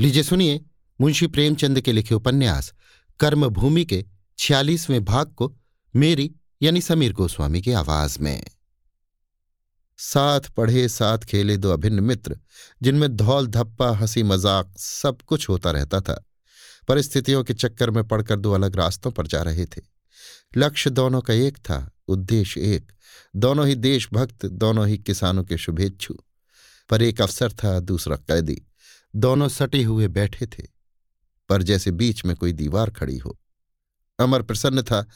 लीजिए सुनिए मुंशी प्रेमचंद के लिखे उपन्यास, कर्मभूमि के छियालीसवें भाग को मेरी यानी समीर गोस्वामी की आवाज़ में। साथ पढ़े, साथ खेले दो अभिन्न मित्र, जिनमें धौल, धप्पा, हँसी, मज़ाक सब कुछ होता रहता था। परिस्थितियों के चक्कर में पड़कर दो अलग रास्तों पर जा रहे थे। लक्ष्य दोनों का एक था, उद्देश्य एक। दोनों ही देशभक्त, दोनों ही किसानों के शुभेच्छु। पर एक अफसर था, दूसरा कैदी। दोनों सटे हुए बैठे थे, पर जैसे बीच में कोई दीवार खड़ी हो। अमर प्रसन्न था,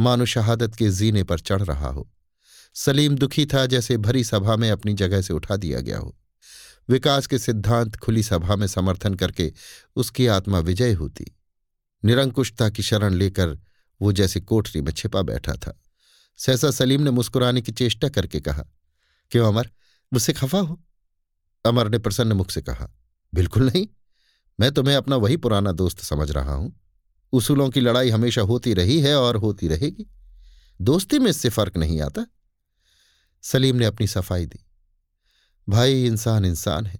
मानो शहादत के जीने पर चढ़ रहा हो। सलीम दुखी था जैसे भरी सभा में अपनी जगह से उठा दिया गया हो। विकास के सिद्धांत खुली सभा में समर्थन करके उसकी आत्मा विजय होती। निरंकुशता की शरण लेकर वो जैसे कोठरी में छिपा बैठा था। सहसा सलीम ने मुस्कुराने की चेष्टा करके कहा, क्यों अमर? मुझसे खफा हो? अमर ने प्रसन्न मुख से कहा बिल्कुल नहीं। मैं तुम्हें अपना वही पुराना दोस्त समझ रहा हूँ। उसूलों की लड़ाई हमेशा होती रही है और होती रहेगी। दोस्ती में इससे फ़र्क नहीं आता। सलीम ने अपनी सफ़ाई दी। भाई, इंसान इंसान है।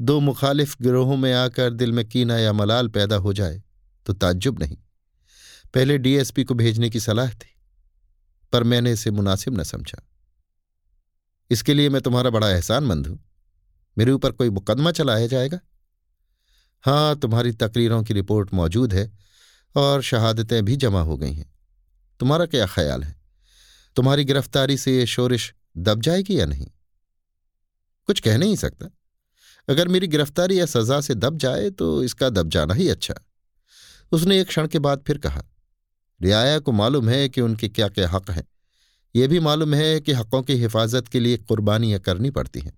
दो मुखालिफ गिरोहों में आकर दिल में कीना या मलाल पैदा हो जाए तो ताज्जुब नहीं। पहले डीएसपी को भेजने की सलाह थी, पर मैंने इसे मुनासिब न समझा। इसके लिए मैं तुम्हारा बड़ा एहसानमंद हूँ। मेरे ऊपर कोई मुकदमा चलाया जाएगा? हाँ तुम्हारी तकरीरों की रिपोर्ट मौजूद है और शहादतें भी जमा हो गई हैं। तुम्हारा क्या ख्याल है? तुम्हारी गिरफ्तारी से ये शोरिश दब जाएगी या नहीं? कुछ कह नहीं सकता। अगर मेरी गिरफ्तारी या सजा से दब जाए तो इसका दब जाना ही अच्छा। उसने एक क्षण के बाद फिर कहा, रियाया को मालूम है कि उनके क्या क्या हक हैं। यह भी मालूम है कि हकों की हिफाजत के लिए कुर्बानियाँ करनी पड़ती हैं।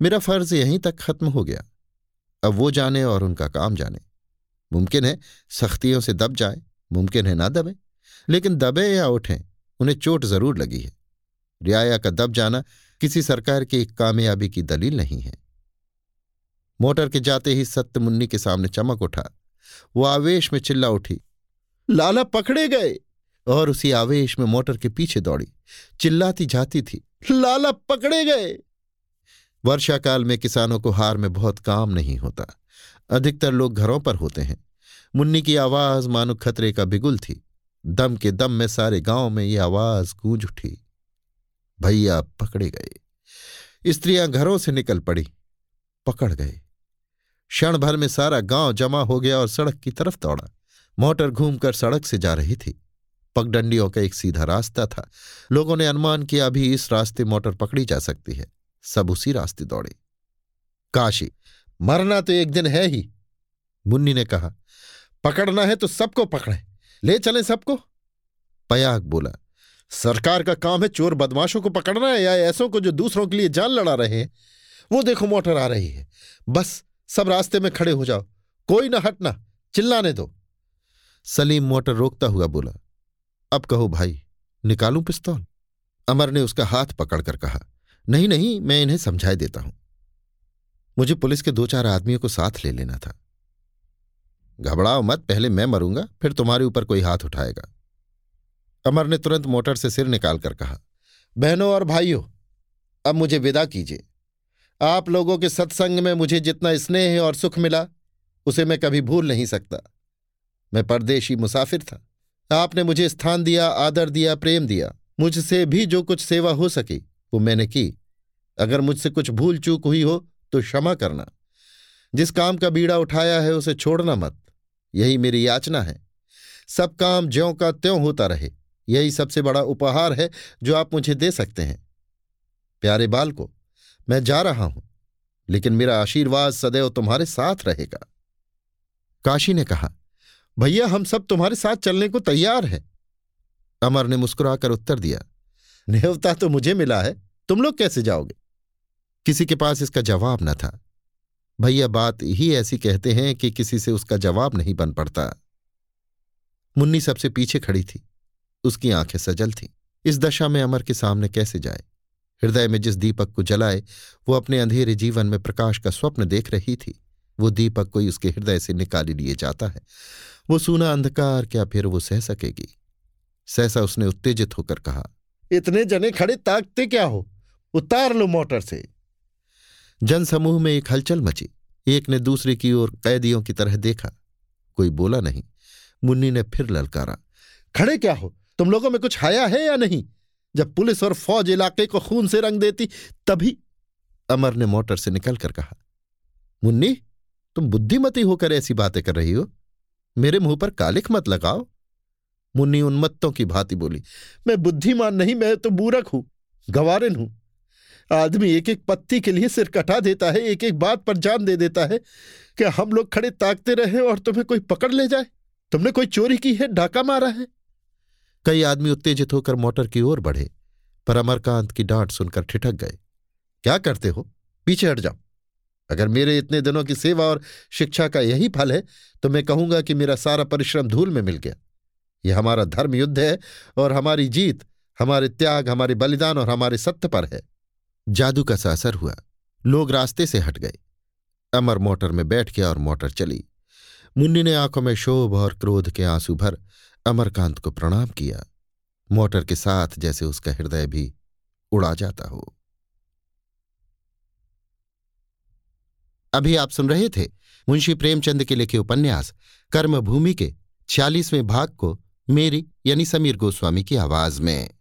मेरा फ़र्ज़ यहीं तक खत्म हो गया। अब वो जाने और उनका काम जाने। मुमकिन है सख्तियों से दब जाए, मुमकिन है ना दबे। लेकिन दबे या उठें, उन्हें चोट ज़रूर लगी है। रियाया का दब जाना किसी सरकार की कामयाबी की दलील नहीं है। मोटर के जाते ही सत्य मुन्नी के सामने चमक उठा। वो आवेश में चिल्ला उठी, लाला पकड़े गए! और उसी आवेश में मोटर के पीछे दौड़ी। चिल्लाती जाती थी, लाला पकड़े गए! वर्षाकाल में किसानों को हार में बहुत काम नहीं होता। अधिकतर लोग घरों पर होते हैं। मुन्नी की आवाज़ मानो खतरे का बिगुल थी। दम के दम में सारे गाँव में ये आवाज़ गूंज उठी। भैया पकड़े गए। स्त्रियाँ घरों से निकल पड़ी। पकड़ गए। क्षण भर में सारा गाँव जमा हो गया और सड़क की तरफ़ दौड़ा। मोटर घूमकर सड़क से जा रही थी। पगडंडियों का एक सीधा रास्ता था। लोगों ने अनुमान किया, अभी इस रास्ते मोटर पकड़ी जा सकती है। सब उसी रास्ते दौड़े। काशी, मरना तो एक दिन है ही। मुन्नी ने कहा, पकड़ना है तो सबको पकड़े, ले चले सबको। पयाग बोला, सरकार का काम है चोर बदमाशों को पकड़ना है या ऐसों को जो दूसरों के लिए जान लड़ा रहे हैं। वो देखो मोटर आ रही है। बस, सब रास्ते में खड़े हो जाओ। कोई ना हटना, चिल्लाने दो। सलीम मोटर रोकता हुआ बोला, अब कहो भाई, निकालू पिस्तौल? अमर ने उसका हाथ पकड़कर कहा नहीं नहीं, मैं इन्हें समझाए देता हूँ। मुझे पुलिस के दो चार आदमियों को साथ ले लेना था। घबराओ मत, पहले मैं मरूँगा, फिर तुम्हारे ऊपर कोई हाथ उठाएगा। अमर ने तुरंत मोटर से सिर निकालकर कहा, बहनों और भाइयों, अब मुझे विदा कीजिए। आप लोगों के सत्संग में मुझे जितना स्नेह और सुख मिला, उसे मैं कभी भूल नहीं सकता। मैं परदेशी मुसाफिर था। आपने मुझे स्थान दिया, आदर दिया, प्रेम दिया। मुझसे भी जो कुछ सेवा हो सकी वो मैंने की। अगर मुझसे कुछ भूल चूक हुई हो तो क्षमा करना। जिस काम का बीड़ा उठाया है, उसे छोड़ना मत। यही मेरी याचना है। सब काम ज्यों का त्यों होता रहे। यही सबसे बड़ा उपहार है, जो आप मुझे दे सकते हैं। प्यारे बाल को, मैं जा रहा हूँ, लेकिन मेरा आशीर्वाद सदैव तुम्हारे साथ रहेगा। काशी ने कहा, भैया, हम सब तुम्हारे साथ चलने को तैयार हैं। अमर ने मुस्कुराकर उत्तर दिया, नेवता तो मुझे मिला है। तुम लोग कैसे जाओगे? किसी के पास इसका जवाब न था। भैया बात ही ऐसी कहते हैं कि किसी से उसका जवाब नहीं बन पड़ता। मुन्नी सबसे पीछे खड़ी थी। उसकी आँखें सजल थीं। इस दशा में अमर के सामने कैसे जाए? हृदय में जिस दीपक को जलाए, वो अपने अंधेरे जीवन में प्रकाश का स्वप्न देख रही थी। वो दीपक कोई उसके हृदय से निकाली लिए जाता है। वो सूना अंधकार, क्या फिर वो सह सकेगी? सहसा उसने उत्तेजित होकर कहा, इतने जने खड़े, ताकते क्या हो? उतार लो मोटर से। जनसमूह में एक हलचल मची। एक ने दूसरे की ओर कैदियों की तरह देखा। कोई बोला नहीं। मुन्नी ने फिर ललकारा। खड़े क्या हो? तुम लोगों में कुछ हाया है या नहीं? जब पुलिस और फौज इलाके को खून से रंग देती, तभी अमर ने मोटर से निकलकर कहा, मुन्नी, तुम बुद्धिमती होकर ऐसी बातें कर रही हो? मेरे मुँह पर कालिक मत लगाओ। मुन्नी उन्मत्तों की भांति बोली, मैं बुद्धिमान नहीं, मैं तो बूरक हूँ, गवारिन हूँ। आदमी एक एक पत्ती के लिए सिर कटा देता है एक एक बात पर जान दे देता है कि हम लोग खड़े ताकते रहे और तुम्हें कोई पकड़ ले जाए। तुमने कोई चोरी की है, डाका मारा है। कई आदमी उत्तेजित होकर मोटर की ओर बढ़े। पर अमरकांत की डांट सुनकर ठिठक गए। क्या करते हो? पीछे हट जाओ। अगर मेरे इतने दिनों की सेवा और शिक्षा का यही फल है तो मैं कहूँगा कि मेरा सारा परिश्रम धूल में मिल गया। यह हमारा धर्म युद्ध है और हमारी जीत, हमारे त्याग, हमारे बलिदान और हमारे सत्य पर है। जादू का सा असर हुआ। लोग रास्ते से हट गए। अमर मोटर में बैठ गया और मोटर चली। मुन्नी ने आँखों में शोभ और क्रोध के आँसू भर अमरकांत को प्रणाम किया। मोटर के साथ जैसे उसका हृदय भी उड़ा जाता हो। अभी आप सुन रहे थे मुंशी प्रेमचंद के लिखे उपन्यास, कर्मभूमि के छियालीसवें भाग को मेरी यानी समीर गोस्वामी की आवाज़ में।